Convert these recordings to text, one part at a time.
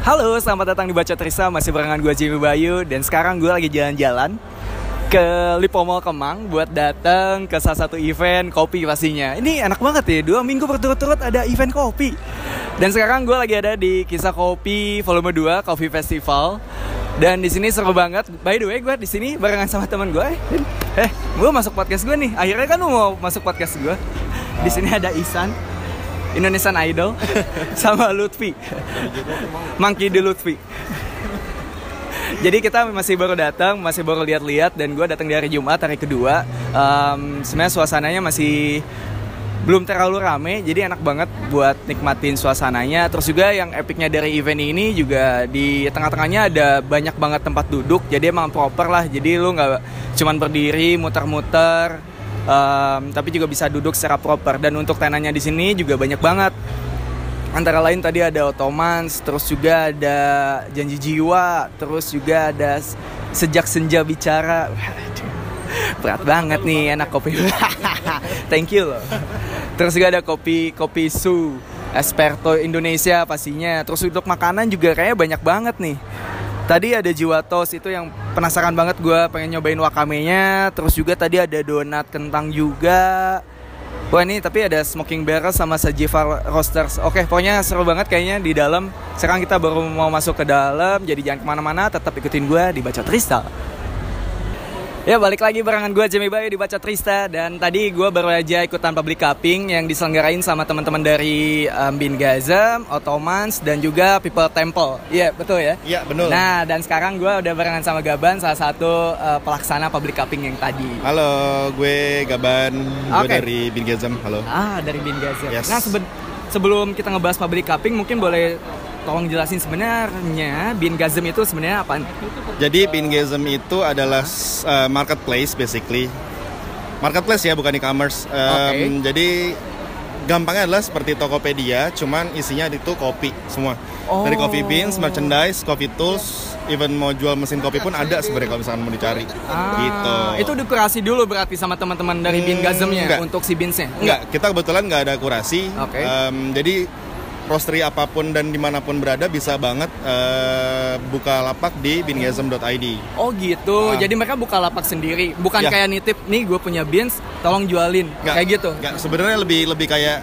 Halo, selamat datang di Baca Trisa, masih barengan gue Jimmy Bayu Dan sekarang gue lagi jalan-jalan ke Lipo Mall Kemang buat datang ke salah satu event kopi pastinya. Ini enak banget ya, dua minggu berturut-turut ada event kopi. Dan sekarang gue lagi ada di Kisah Kopi Volume 2 Coffee Festival. Dan di sini seru banget. By the way, gue di sini barengan sama teman gue. Eh, gue masuk podcast gue nih. Akhirnya kan lu mau masuk podcast gue. Di sini ada Isan, Indonesian Idol, sama Lutfi. Monkey di Lutfi. Jadi kita masih baru datang, masih baru lihat-lihat dan gue datang di hari Jumat hari kedua. Um, Sebenarnya suasananya masih belum terlalu rame, jadi enak banget buat nikmatin suasananya. Terus juga yang epicnya dari event ini juga di tengah-tengahnya ada banyak banget tempat duduk, jadi emang proper lah. Jadi lu nggak cuman berdiri muter-muter, um, tapi juga bisa duduk secara proper. Dan untuk tenannya di sini juga banyak banget antara lain tadi ada Ottomans, terus juga ada Janji Jiwa, terus juga ada Sejak Senja Bicara. Berat banget nih enak kopi. Thank you loh. Terus juga ada kopi kopi Su, Esperto Indonesia pastinya. Terus untuk makanan juga kayaknya banyak banget nih. Tadi ada Jiwa Tos itu yang penasaran banget gue pengen nyobain wakamenya. Terus juga tadi ada donat kentang juga Wah ini tapi ada smoking barrel sama Sajiva roasters. Oke, pokoknya seru banget kayaknya di dalam. Sekarang kita baru mau masuk ke dalam, jadi jangan ke mana-mana, tetap ikutin gue di Baca Trista. Ya balik lagi barengan gue Jamie Bayu di Baca Trista. Dan tadi gue baru aja ikutan public cupping Yang diselenggarain sama teman-teman dari um, Bin Gazem, Ottomans Dan juga People Temple. Iya betul ya? Iya betul. Nah dan sekarang gue udah barengan sama Gaban Salah satu uh, pelaksana public cupping yang tadi. Halo, gue Gaban. Gue Oke. dari Bin Gazem, halo. Ah dari Bin Gazem. Yes. Nah sebe- sebelum kita ngebahas public cupping Mungkin boleh tolong jelasin sebenarnya Bin Gazem itu sebenarnya apa? Jadi Bin Gazem itu adalah uh, marketplace basically Marketplace ya, bukan e-commerce Um, Jadi gampangnya adalah seperti Tokopedia Cuman isinya itu kopi semua Oh. Dari coffee beans, merchandise, coffee tools Even mau jual mesin kopi pun ada sebenarnya kalau misalkan mau dicari Gitu Ah, Itu dekorasi dulu berarti sama teman-teman dari Bin Hmm, Gazemnya enggak. untuk si beansnya? Enggak, kita kebetulan nggak ada kurasi. Oke. Em, jadi roastery apa pun dan di mana pun berada bisa banget eh, buka lapak di bingasem.id. Oh gitu, Ah. jadi mereka buka lapak sendiri, bukan Ya. kayak nitip nih gue punya beans, tolong jualin, Nggak, kayak gitu. Nggak, sebenarnya lebih lebih kayak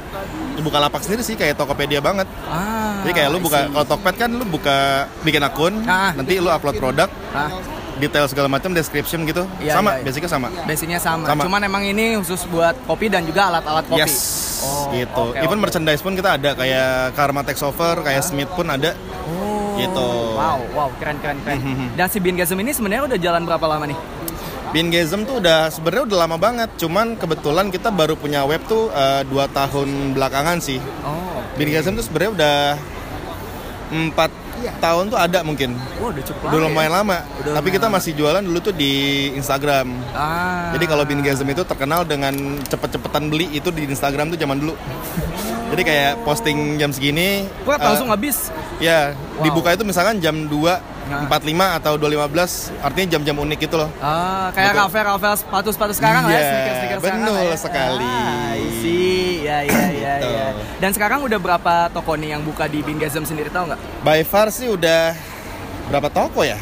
buka lapak sendiri sih kayak Tokopedia banget. Ah, Jadi kayak lu buka kalau Tokped kan lu buka bikin akun, Ah. nanti lu upload produk, Ah, detail segala macam, description gitu. Iya, sama, iya, iya. basicnya sama. basicnya sama. Sama. cuman emang ini khusus buat kopi dan juga alat-alat kopi. Yes, Oh, gitu. oke, Even oke. merchandise pun kita ada kayak Karma Tex Over, kayak Smith pun ada. Oh, Gitu. Wow, wow, keren, keren, keren. Mhm. Dan si Bin Gazem ini sebenarnya udah jalan berapa lama nih? Bingasm tuh udah sebenarnya udah lama banget, cuman kebetulan kita baru punya web tuh eh, dua tahun belakangan sih. Oh, Bingasm tuh sebenarnya udah empat tahun tuh ada mungkin. oh udah cukup Udah lama lumayan ya? lama. Udah Tapi lumayan kita masih jualan dulu tuh di Instagram. Ah. Jadi kalau Bingasm itu terkenal dengan cepet-cepetan beli itu di Instagram tuh zaman dulu. Jadi kayak posting jam segini. Wah, eh, langsung habis. Ya, Wow. dibuka itu misalkan jam 2 Nah. 45 atau 2.15 artinya jam-jam unik gitu loh. Ah, kayak Betul. Ravel-Ravel sepatu-sepatu sekarang lah ya, Iya, sneaker-sneaker sekarang betul lah ya. sekali. Ah, I see. Ya, ya, ya, Gitu. ya. Dan sekarang udah berapa toko nih yang buka di Bingasem sendiri tahu nggak? By far sih udah berapa toko ya?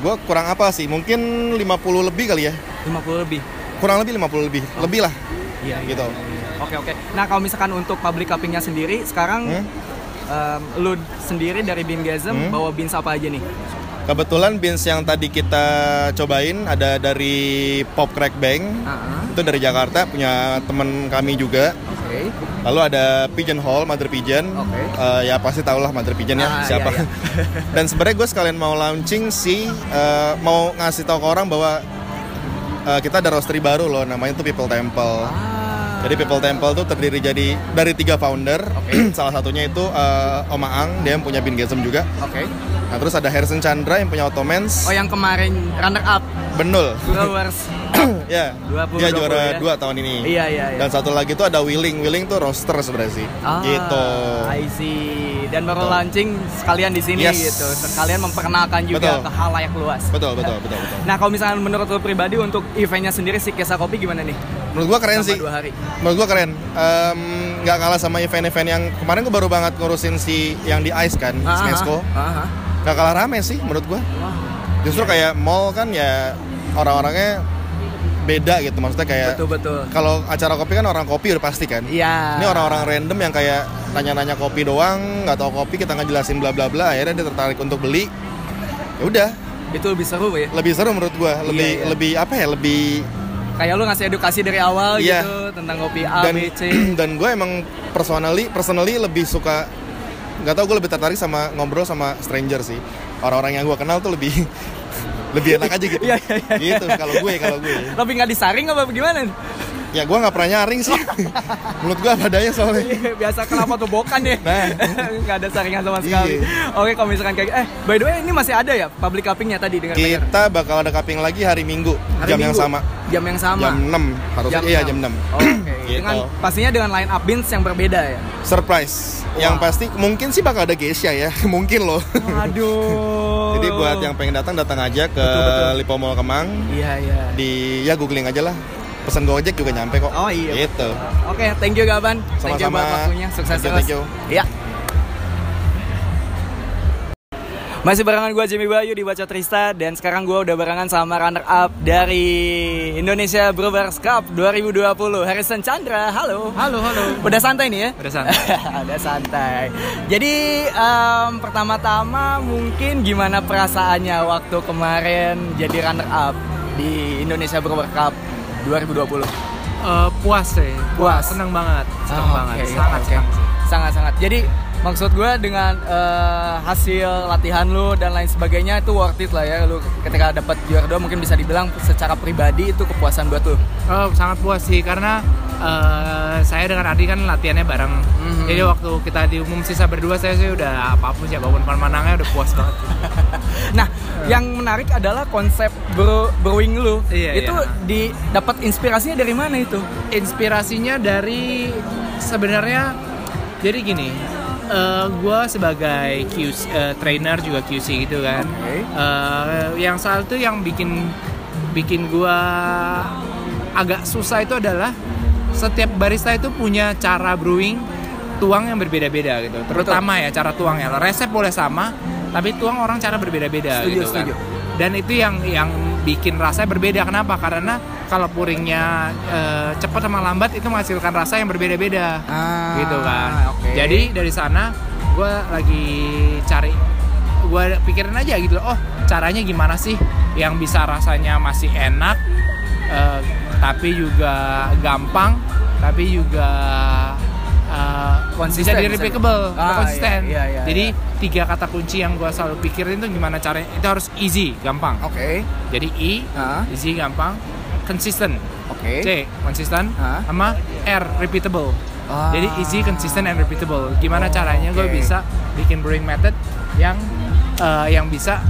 Gue kurang apa sih? Mungkin 50 lebih kali ya. 50 lebih. Kurang lebih 50 lebih. Lebih lah. Iya, Gitu. Oke, oke. Nah, kalau misalkan untuk public cuppingnya sendiri, sekarang Hmm? Em, lu sendiri dari Bingasem Hmm? bawa beans apa aja nih? Kebetulan beans yang tadi kita cobain ada dari Pop Crack Bank. Ah, Itu dari Jakarta punya temen kami juga. Oke. Lalu ada Pigeon Hall, Mother Pigeon. Oke. Eh, ya pasti tau lah Mother Pigeon ya Ah, siapa. iya, Dan sebenarnya gue sekalian mau launching si eh, mau ngasih tahu ke orang bahwa eh, kita ada roastery baru loh, namanya tuh People Temple. Ah. Jadi People Temple tuh terdiri jadi dari tiga founder. Oke. Salah satunya itu eh, Om Aang, dia yang punya Bingasm juga. Oke. Nah, terus ada Harrison Chandra yang punya Ottomans. Oh, yang kemarin runner up Benul. Growers. ya. 20, dia 20 juara ya. dua tahun ini. Iya, iya, iya. Dan satu lagi tuh ada Willing. Willing tuh roaster sebenarnya sih. Ah, Gitu. I see. Dan baru Betul. launching sekalian di sini Yes. gitu. Sekalian memperkenalkan juga Betul. ke halayak luas. Betul, betul, betul, betul. Nah, kalau misalnya menurut lo pribadi untuk eventnya sendiri si Kesa Kopi gimana nih? Menurut gua keren Selama sih. dua hari. Menurut gua keren. Em, nggak kalah sama event-event yang kemarin gue baru banget ngurusin si yang di Ice kan, Ah, Smesco. ah, ah, ah. Nggak kalah rame sih menurut gue. Wah. Justru kayak mall kan ya orang-orangnya beda gitu. Maksudnya kayak Betul betul. kalau acara kopi kan orang kopi udah pasti kan. Iya. Ini orang-orang random yang kayak nanya-nanya kopi doang, nggak tahu kopi kita ngejelasin bla bla bla. Akhirnya dia tertarik untuk beli. Ya udah, itu lebih seru ya. lebih seru menurut gua. Lebih Iya, iya. lebih apa ya? Lebih Kayak lu ngasih edukasi dari awal Iya. gitu tentang kopi A, dan B, C. dan gue emang personally personally lebih suka nggak tahu gue lebih tertarik sama ngobrol sama stranger sih orang-orang yang gue kenal tuh lebih lebih enak aja gitu Iya, iya, iya. gitu kalau gue kalau gue Lebih nggak disaring apa gimana? Ya gue nggak pernah nyaring sih menurut gue apa adanya soalnya Biasa kenapa tuh bokan ya? Nah. nggak ada saringan sama sekali. Iya. Oke, kalau misalkan kayak eh by the way ini masih ada ya public cuppingnya tadi dengar. kita bakal ada cupping lagi hari minggu Hari jam yang Minggu. sama Jam yang sama. jam 6 harusnya iya jam 6 Oke. Gitu. Dengan pastinya dengan line up beans yang berbeda ya. surprise yang Wah. pasti mungkin sih bakal ada Geisha ya mungkin loh Waduh. jadi buat yang pengen datang datang aja ke Betul, betul. Lipo Mall Kemang Iya, iya. di ya googling aja lah pesan Gojek juga nyampe kok Oh iya. gitu Oke, thank you Gaban. Thank you Sama-sama. buat waktunya. Sukses Thank you, terus. thank you. Iya. Masih barengan gue Jimmy Bayu di Baca Trista dan sekarang gue udah barengan sama runner up dari Indonesia Brewers Cup 2020 Harrison Chandra. Halo. Halo, halo. Udah santai nih ya? Udah santai. Udah santai. Jadi em, pertama-tama mungkin gimana perasaannya waktu kemarin jadi runner up di Indonesia Brewers Cup 2020? Eh, puas sih. Puas. Seneng banget. Seneng Ah, banget. oke, Sangat senang sih. Sangat-sangat. Jadi maksud gue dengan eh, hasil latihan lu dan lain sebagainya itu worth it lah ya. Lu ketika dapat juara dua mungkin bisa dibilang secara pribadi itu kepuasan buat lu. Oh, sangat puas sih karena eh, saya dengan Adi kan latihannya bareng. Mhm. Jadi waktu kita diumum sisa berdua saya sih udah apa pun siapa pun pemenangnya udah puas banget. Nah, yang menarik adalah konsep brew- brewing lu. Iya, itu iya. di dapat inspirasinya dari mana itu? Inspirasinya dari sebenarnya jadi gini. eh gue sebagai QC, eh, trainer juga QC gitu kan. Oke. Eh, yang salah itu yang bikin bikin gue agak susah itu adalah setiap barista itu punya cara brewing tuang yang berbeda-beda gitu. Terutama ya cara tuangnya. Resep boleh sama, tapi tuang orang cara berbeda-beda Setuju, gitu kan. setuju. Dan itu yang yang bikin rasanya berbeda. Kenapa? Karena kalau puringnya eh, cepat sama lambat itu menghasilkan rasa yang berbeda-beda Ah, gitu kan. oke. Jadi dari sana gue lagi cari, gue pikirin aja gitu loh. Oh caranya gimana sih yang bisa rasanya masih enak, eh, tapi juga gampang, tapi juga Konsisten, bisa di bisa- replicable, Ah, konsisten. iya, iya, iya, Jadi tiga kata kunci yang gue selalu pikirin itu gimana caranya. Itu harus easy, gampang. Oke. Jadi E, Ah. easy, gampang, consistent. Oke. C, konsisten, Hah? sama R, repeatable. Ah. Jadi easy, consistent, and repeatable. Gimana Oh, caranya gue oke. bisa bikin brewing method yang eh, yang bisa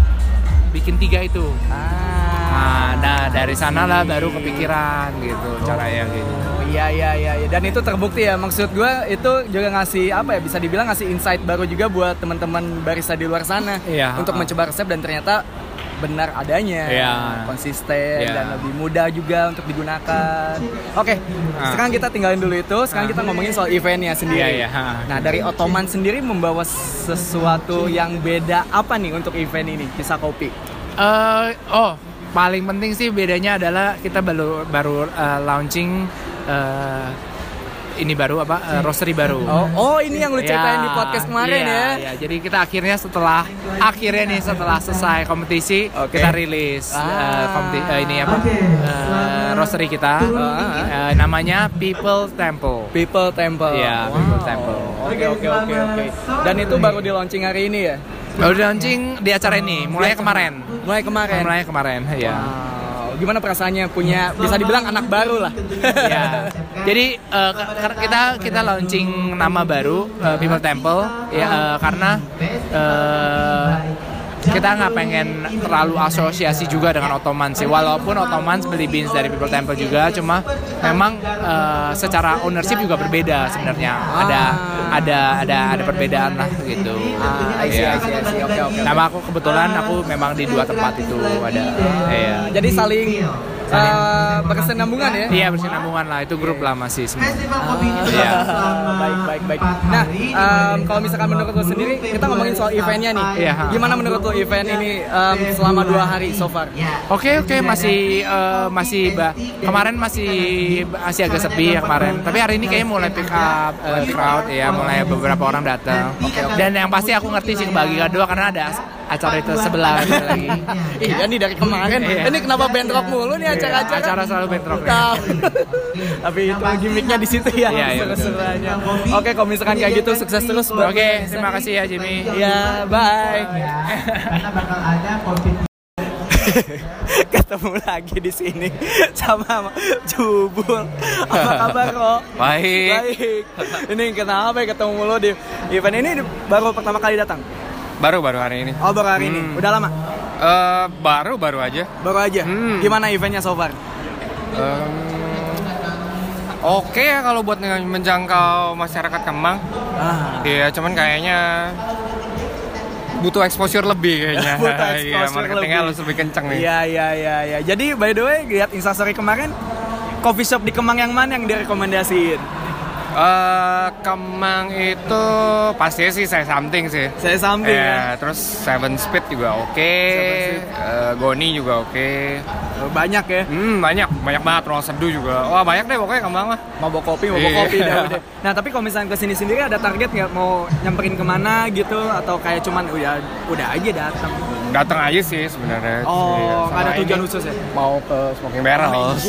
bikin tiga itu. Ah. Nah, dari sana lah baru kepikiran gitu caranya gitu. Oh iya iya iya iya. dan itu terbukti ya maksud gue itu juga ngasih apa ya bisa dibilang ngasih insight baru juga buat teman-teman barista di luar sana Iya. untuk mencoba resep dan ternyata benar adanya Iya. konsisten Iya. dan lebih mudah juga untuk digunakan. Oke, Ah. sekarang kita tinggalin dulu itu. Sekarang kita ngomongin soal eventnya sendiri. Iya, iya, ha. Nah dari Ottoman sendiri membawa sesuatu yang beda apa nih untuk event ini kisah kopi? Eh, oh, paling penting sih bedanya adalah kita baru baru eh, launching eh, ini baru apa eh, roastery baru. Oh, oh ini yang lu ceritain Ya, di podcast kemarin iya, ya. iya. Jadi kita akhirnya setelah akhirnya nih setelah selesai kompetisi Oke. kita rilis Ah. kompeti- eh, ini apa eh, roastery kita Ah. Eh, namanya People Temple. People Temple. Iya, People Temple. Oke oke oke oke. Dan itu baru di launching hari ini ya? Baru di launching di acara ini, mulai kemarin. Mulai kemarin. Mulai kemarin, ya. Wow. Gimana perasaannya punya bisa dibilang anak baru lah. ya. Jadi ke- kita kita launching nama baru eh, People Temple ya eh, karena eh, kita nggak pengen terlalu asosiasi juga dengan Ottoman sih. Walaupun Ottoman beli beans dari People Temple juga, cuma memang eh, secara ownership juga berbeda sebenarnya. Ada ada ada ada perbedaan lah gitu. Ah, Iya. Nama aku kebetulan aku memang di dua tempat itu ada. Iya. Jadi saling uh, berkesinambungan ya? Iya berkesinambungan lah, itu grup lama sih semua. Iya. baik baik baik. Nah, um, kalau misalkan menurut lo sendiri, kita ngomongin soal eventnya nih. Iya. Gimana menurut lo event ini um, selama dua hari so far? Oke oke masih uh, masih ba- kemarin masih masih agak sepi ya kemarin. Tapi hari ini kayaknya mulai pick up uh, crowd ya, mulai beberapa orang datang. Dan yang pasti aku ngerti sih kebagi kedua karena ada acara itu sebelah lagi. Iya nih dari kemarin. Iya. Ini kenapa bentrok mulu nih acara-acara? Acara selalu bentrok. ya. Tahu. Tapi itu gimmicknya di situ ya. Iya, iya, seru-seruannya. Oke, kalau misalkan kayak gitu sukses terus Oke, terima kasih ya Jimmy. Ya, bye. Ketemu lagi di sini sama Jubul. Apa kabar kok? Baik. Baik. Ini kenapa ya ketemu lo di event ini baru pertama kali datang? Baru baru hari ini. Oh, baru hari ini. Hmm. Udah lama? Eh baru baru aja. Baru aja. Hmm. Gimana eventnya so far? Em, Oke ya kalau buat menjangkau masyarakat Kemang. Ah. Iya, cuman kayaknya butuh exposure lebih kayaknya. Butuh Iya, exposure marketingnya lebih. harus lebih kenceng nih. Iya iya iya iya. Jadi by the way lihat instastory kemarin coffee shop di Kemang yang mana yang direkomendasiin? Eh, Kemang itu pasti sih saya something sih. Saya samping Iya, ya. terus Seven Speed juga oke, Seven Speed. Eh, Goni juga oke. Oh, Banyak ya. Hmm, banyak, banyak banget ruang seduh juga. Wah, banyak deh pokoknya Kemang mah. Mabok kopi, mabok Iya. kopi dah udah. Nah tapi kalau misalnya ke sini sendiri ada target nggak mau nyamperin ke mana gitu atau kayak cuman udah udah aja datang? Datang aja sih sebenarnya. Iya, Oh nggak ada tujuan khusus ya? Mau ke Smoking Barrels.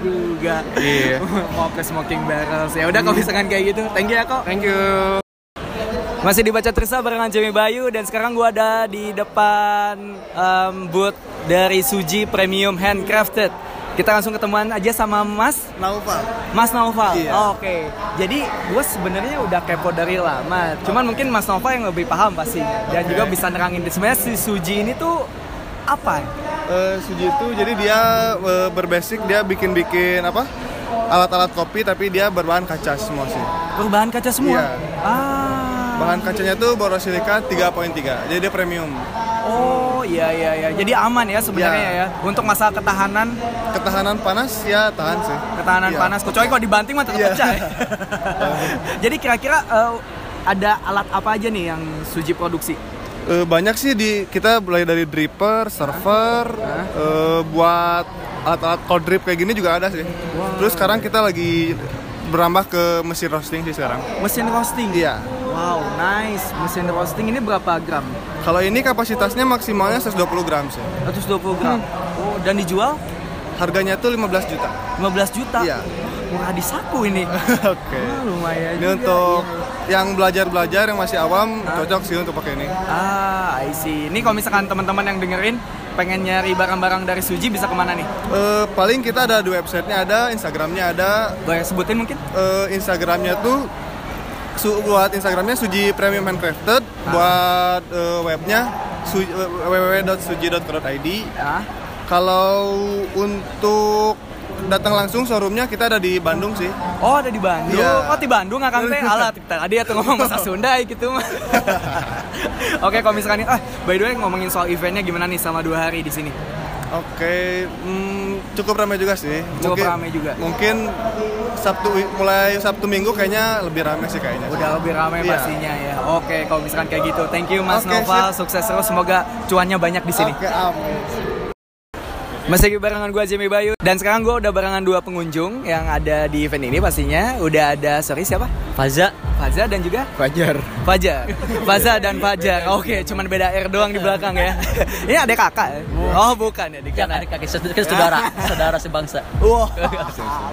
juga. Iya. mau ke smoking barrels ya udah kalau misalkan kayak gitu. Thank you ya kok. Thank you. Masih dibaca Trisa barengan Jamie Bayu dan sekarang gua ada di depan em, booth dari Suji Premium Handcrafted. Kita langsung ketemuan aja sama Mas Naufal. Mas Naufal. Iya. Oh, Oke. Jadi gue sebenarnya udah kepo dari lama. Cuman mungkin Mas Naufal yang lebih paham pasti dan juga bisa nerangin sebenarnya si Suji ini tuh apa? Eh, Suji itu jadi dia eh, berbasic dia bikin-bikin apa? Alat-alat kopi tapi dia berbahan kaca semua sih. Berbahan kaca semua. Iya. Ah. Bahan kacanya tuh borosilikat 3.3. Jadi dia premium. Oh iya iya iya. Jadi aman ya sebenarnya Iya. ya. Untuk masalah ketahanan Ketahanan panas ya tahan sih. ketahanan Iya. panas. Kecuali kalau dibanting mah tetap Iya. pecah. ya. Jadi kira-kira eh, ada alat apa aja nih yang Suji produksi? Eh, banyak sih di kita mulai dari dripper, server, eh, buat alat-alat cold drip kayak gini juga ada sih. Terus sekarang kita lagi berambah ke mesin roasting sih sekarang. Mesin roasting. Iya. Wow, nice. Mesin roasting ini berapa gram? Kalau ini kapasitasnya maksimalnya 120 gram sih. 120 gram. Oh, dan dijual Harganya tuh 15 juta. 15 juta. Iya. Murah di saku ini. Oke. Ah, lumayan. Ini juga untuk ya. yang belajar-belajar yang masih awam cocok sih untuk pakai ini. Ah, I see. Ini kalau misalkan teman-teman yang dengerin pengen nyari barang-barang dari Suji bisa ke mana nih? Eh, paling kita ada di websitenya ada, Instagramnya ada. Boleh sebutin mungkin? Eh, Instagramnya tuh su- buat Instagramnya Suji Premium Handcrafted, buat eh, webnya su- www.suji.co.id. Ah, Kalau untuk datang langsung showroomnya kita ada di Bandung sih. Oh, ada di Bandung. Iya. Oh, di Bandung akan teh alat tadi ya tuh ngomong bahasa Sunda gitu mah. Oke, kalau misalkan ah, by the way ngomongin soal eventnya gimana nih sama dua hari di sini? Oke, hmm, cukup ramai juga sih. Cukup ramai juga. Mungkin Sabtu mulai Sabtu Minggu kayaknya lebih ramai sih kayaknya. Udah lebih ramai Iya. pastinya ya. Oke, kalau misalkan kayak gitu. Thank you Mas Noval, sukses terus semoga cuannya banyak di sini. Oke, amin. Masih barengan gue Jamie Bayu. Dan sekarang gue udah barengan dua pengunjung Yang ada di event ini pastinya. Udah ada, sorry siapa? Faza Faza dan juga? Fajar. Fajar. Faza dan Fajar. Oke, cuman beda R doang di belakang ya. Ini ada kakak ya? Oh bukan ya, di yang kanan adik kakek kan saudara saudara sebangsa Wah,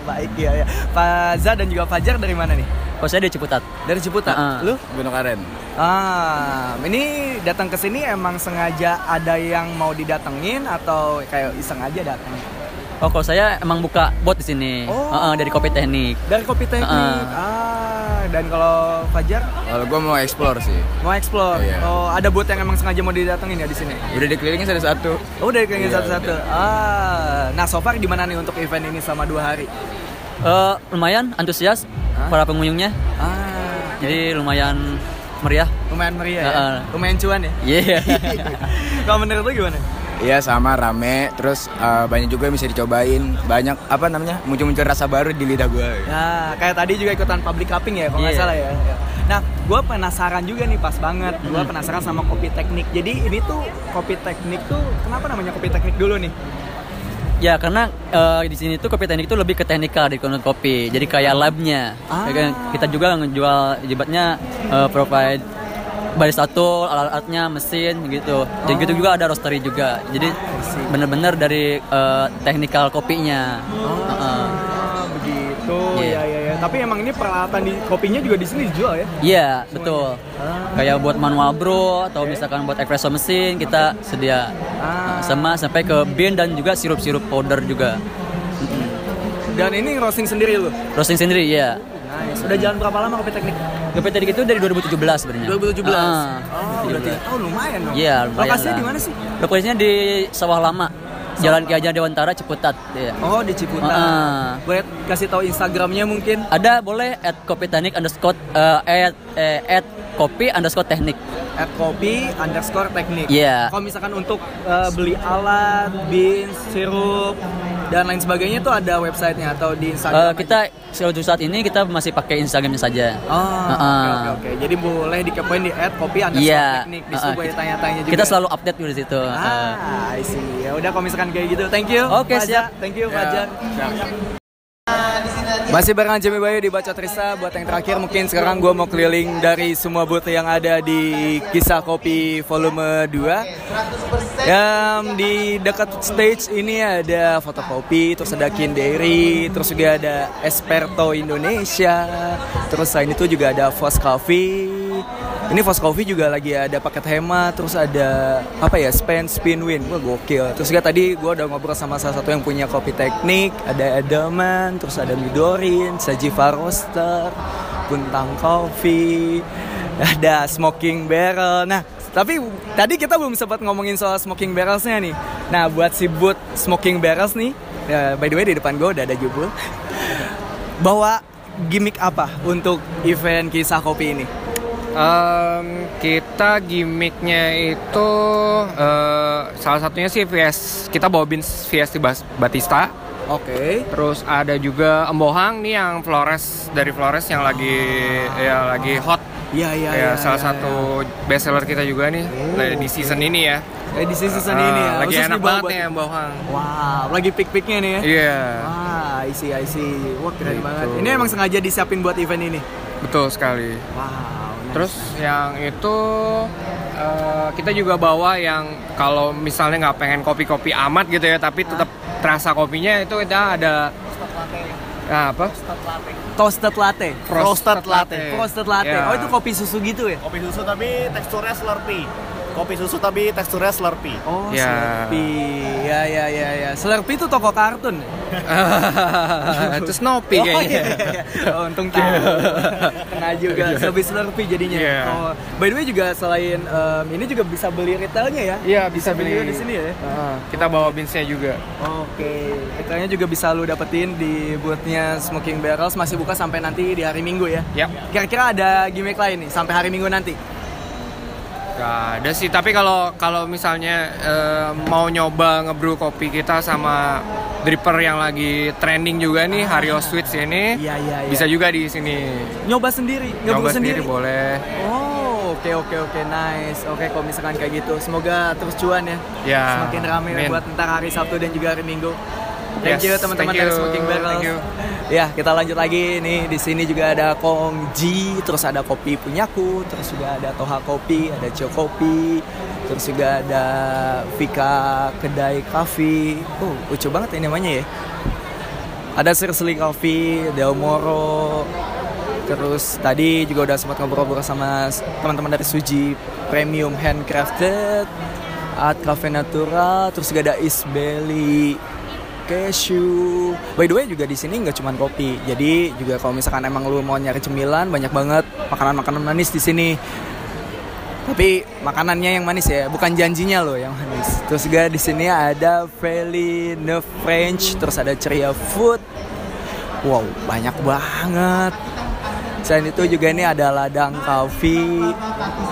baik ya, ya Faza dan juga Fajar dari mana nih? kalau saya di Ciputat. Dari Ciputat? Ah. Lu? Gunung Aren. Ah, ini datang ke sini emang sengaja ada yang mau didatengin atau kayak iseng aja datang? oh kalau saya emang buka bot di sini Oh. Heeh, dari kopi teknik Dari kopi teknik. Ah. Ah, dan kalau Fajar Kalau gue mau explore sih. mau explore. Iya. Oh, ada booth yang emang sengaja mau didatengin ya di sini. Udah dikelilingin satu-satu. Oh, dari kayaknya Iya, satu-satu. Ah, nah so far gimana nih untuk event ini selama dua hari? Eh, lumayan antusias Hah? para pengunjungnya Ah, jadi lumayan meriah lumayan meriah ya. Ah, ah. Lumayan cuan ya. iya Kalau menurut lu gimana? Iya sama rame, terus eh, banyak juga yang bisa dicobain, banyak apa namanya muncul-muncul rasa baru di lidah gue. Nah, kayak tadi juga ikutan public cupping ya, kalau nggak Iya. salah ya. Nah, gue penasaran juga nih pas banget. Gue penasaran sama kopi teknik. Jadi ini tuh kopi teknik tuh kenapa namanya kopi teknik dulu nih? Ya karena eh, di sini tuh kopi teknik itu lebih ke teknikal dari konten kopi. Jadi kayak labnya. Ah. Ya kan? Kita juga ngejual jibatnya eh, provide barista tool, alat-alatnya, mesin gitu. Jadi gitu juga ada roastery juga. Jadi bener-bener dari eh, teknikal kopinya. Heeh. Tapi emang ini peralatan di kopinya juga di sini dijual ya? Iya betul. Kayak buat manual brew atau misalkan buat espresso mesin kita sedia. Ah. Nah, sama sampai ke bean dan juga sirup-sirup powder juga. Dan ini roasting sendiri lu. Roasting sendiri ya. Nice. Sudah jalan berapa lama kopi teknik? Kopi teknik itu dari 2017 sebenarnya. 2017. Ah, oh, udah 3 tahun lumayan dong. Iya, lumayan Lokasinya di mana sih? Lokasinya di Sawah Lama. Jalan Ki Hajar Dewantara Ciputat. Iya. Oh, di Ciputat. Ah. Boleh kasih tahu Instagramnya mungkin? Ada boleh at kopi teknik underscore eh, at eh, at kopi underscore teknik. at kopi underscore teknik. Iya. Kalau misalkan untuk uh, beli alat, beans, sirup dan lain sebagainya itu ada websitenya atau di Eh, Instagram. kita untuk saat ini kita masih pakai Instagramnya saja. Oh, oke Ah. oke oke. Jadi boleh dikepoin di at kopi underscore Iya. teknik. Di situ Ah, boleh kita- tanya-tanya juga. Kita selalu update di situ. Eh, Ah, I see. Ya udah kalau misalkan kayak gitu. Thank you. Oke, Fajar. siap. Thank you, Fajar. Masih barengan Jimmy Bayu di Baca Trisa Buat yang terakhir mungkin sekarang gue mau keliling dari semua booth yang ada di Kisah Kopi volume 2 Yang di dekat stage ini ada fotokopi, terus ada Kin Dairy, terus juga ada Esperto Indonesia Terus selain itu juga ada Fos Coffee ini Fos Coffee juga lagi ada paket hemat, terus ada apa ya spend spin win, wah gokil. Terus juga tadi gue udah ngobrol sama salah satu yang punya kopi teknik, ada Edelman, terus ada Midorin, Sajiva Roaster, Buntang Coffee, ada Smoking Barrel. Nah, tapi tadi kita belum sempat ngomongin soal Smoking Barrelsnya nih. Nah, buat si booth Smoking Barrels nih, ya, by the way di depan gue udah ada jubul. Bawa gimmick apa untuk event kisah kopi ini? Em, kita gimmicknya itu eh, salah satunya sih VS kita bawa beans VS di Batista. Oke. Terus ada juga embohang nih yang Flores dari Flores yang lagi ya lagi hot. Iya iya ya iya, salah iya, satu best seller kita juga nih di season ini ya. iya. Edisi season Ah, ini ya. Lagi khusus enak banget nih embohang. Wow, lagi pik-piknya nih ya. Iya. Wah, I see, I see. Wah, keren Gitu. banget. Ini emang sengaja disiapin buat event ini. Betul sekali. Wow. Terus yang itu eh, kita juga bawa yang kalau misalnya nggak pengen kopi-kopi amat gitu ya, tapi tetap terasa kopinya itu kita ada Nah, apa? toasted latte. Frosted latte. Frosted latte. Ya. Oh, itu kopi susu gitu ya? Kopi susu tapi teksturnya slurpee. Kopi susu tapi teksturnya slurpee. Oh, Ya. Slurpee. Ya, ya, ya, ya. Slurpee itu toko kartun. itu Snoopy Oh, kayaknya. iya, iya. Oh, untung tahu. Kena juga. Lebih Slurpee jadinya. Iya. Oh, by the way juga selain em, ini juga bisa beli retailnya ya? Iya, bisa beli beli. juga di sini ya? Heeh, kita bawa beansnya juga. Oke, retailnya juga bisa lu dapetin di boothnya Smoking Barrels masih buka sampai nanti di hari Minggu ya. Yap. Kira-kira ada gimmick lain nih sampai hari Minggu nanti? Gak ada sih, tapi kalau kalau misalnya eh, mau nyoba ngebrew kopi kita sama dripper yang lagi trending juga nih Hario Sweets ini, Iya, iya, iya. bisa juga di sini. Nyoba sendiri, Nyoba sendiri. sendiri boleh. Oh, oke oke oke nice. Oke, kalau misalkan kayak gitu, semoga terus cuan ya. Ya, Semakin ramai buat ntar hari Sabtu dan juga hari Minggu. Thank Yes, you teman-teman dari Smoking Barrels. thank you. Ya, kita lanjut lagi nih. Di sini juga ada Kongji, terus ada kopi punyaku, terus juga ada Toha Kopi, ada Cio Kopi, terus juga ada Vika Kedai Coffee. Oh, lucu banget ini namanya ya. Ada Sirsli Coffee, Del Moro, Terus tadi juga udah sempat ngobrol-ngobrol sama teman-teman dari Suji Premium Handcrafted, Art Cafe Natural, terus juga ada Isbeli Cashew. By the way juga di sini nggak cuma kopi. Jadi juga kalau misalkan emang lu mau nyari cemilan banyak banget makanan-makanan manis di sini. Tapi makanannya yang manis ya, bukan janjinya loh yang manis. Terus juga di sini ada Feli Ne French, terus ada Ceria Food. Wow, banyak banget. Selain itu juga ini ada ladang coffee,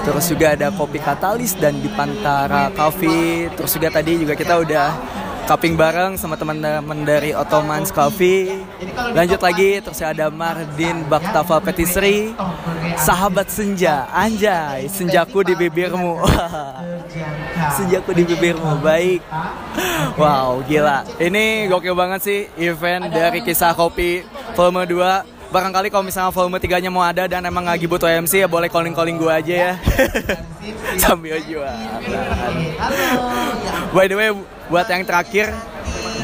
terus juga ada kopi katalis dan di Pantara Coffee. Terus juga tadi juga kita udah cupping bareng sama teman-teman dari Ottoman's Coffee. Lanjut lagi terus ada Mardin Baktava Petisri, sahabat senja, anjay, senjaku di bibirmu. senjaku di bibirmu, baik. Wow, gila. Ini gokil banget sih event dari kisah kopi volume 2 barangkali kalau misalnya volume 3 nya mau ada dan emang lagi butuh MC ya boleh calling-calling gue aja ya sambil jual by the way buat yang terakhir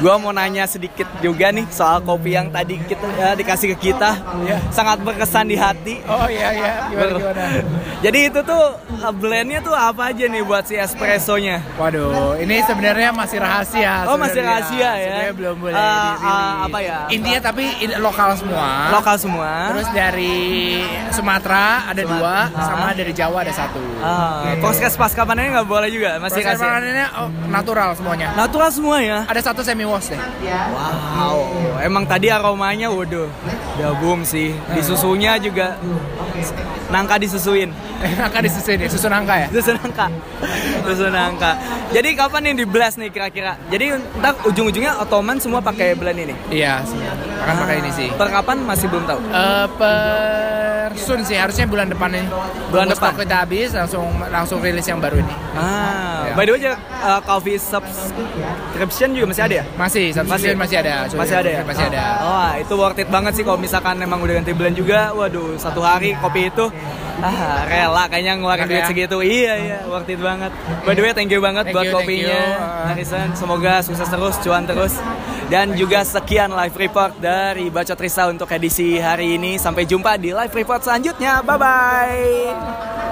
gue mau nanya sedikit juga nih soal kopi yang tadi kita ya, dikasih ke kita. Ya. sangat berkesan di hati. Oh iya iya. Gimana gimana? Jadi itu tuh uh, blendnya tuh apa aja nih buat si espressonya? Waduh ini sebenarnya masih rahasia oh masih rahasia ya? Sebenarnya belum boleh uh, uh, apa ya? Intinya tapi lokal semua. Lokal semua. Terus dari Sumatera ada dua sama dari Jawa ada satu. Uh, gitu. proses pascapanennya nggak boleh juga? Masih proses pascapanennya oh, natural semuanya. Natural semua ya? Ada satu semi deh. Wow. Emang tadi aromanya waduh. Udah boom sih. Di susunya juga. Nangka disusuin. Nangka disusuin ya? Susu nangka ya? Susu nangka. Susu nangka. Jadi kapan nih di blast nih kira-kira? Jadi entar ujung-ujungnya otoman semua pakai blend ini? Iya akan pakai ini sih. Per kapan? Masih belum tahu. Uh, per soon sih harusnya bulan depan ini. Bulan Tunggu depan? kita habis langsung langsung rilis yang baru ini. Ah ya. by the way uh, coffee subscription juga masih ada ya? Masih subscription masih, masih ada masih ada ya? masih ada. Oh itu worth it banget sih kalau misalkan memang udah ganti blend juga. Waduh satu hari kopi itu. Ah rela kayaknya ngeluarin duit segitu. Iya iya worth it banget. By the way thank you banget thank buat you, kopinya Harrison. Semoga sukses terus cuan terus dan juga sekian live report dari Bacot Risa untuk edisi hari ini. Sampai jumpa di live report selanjutnya. Bye bye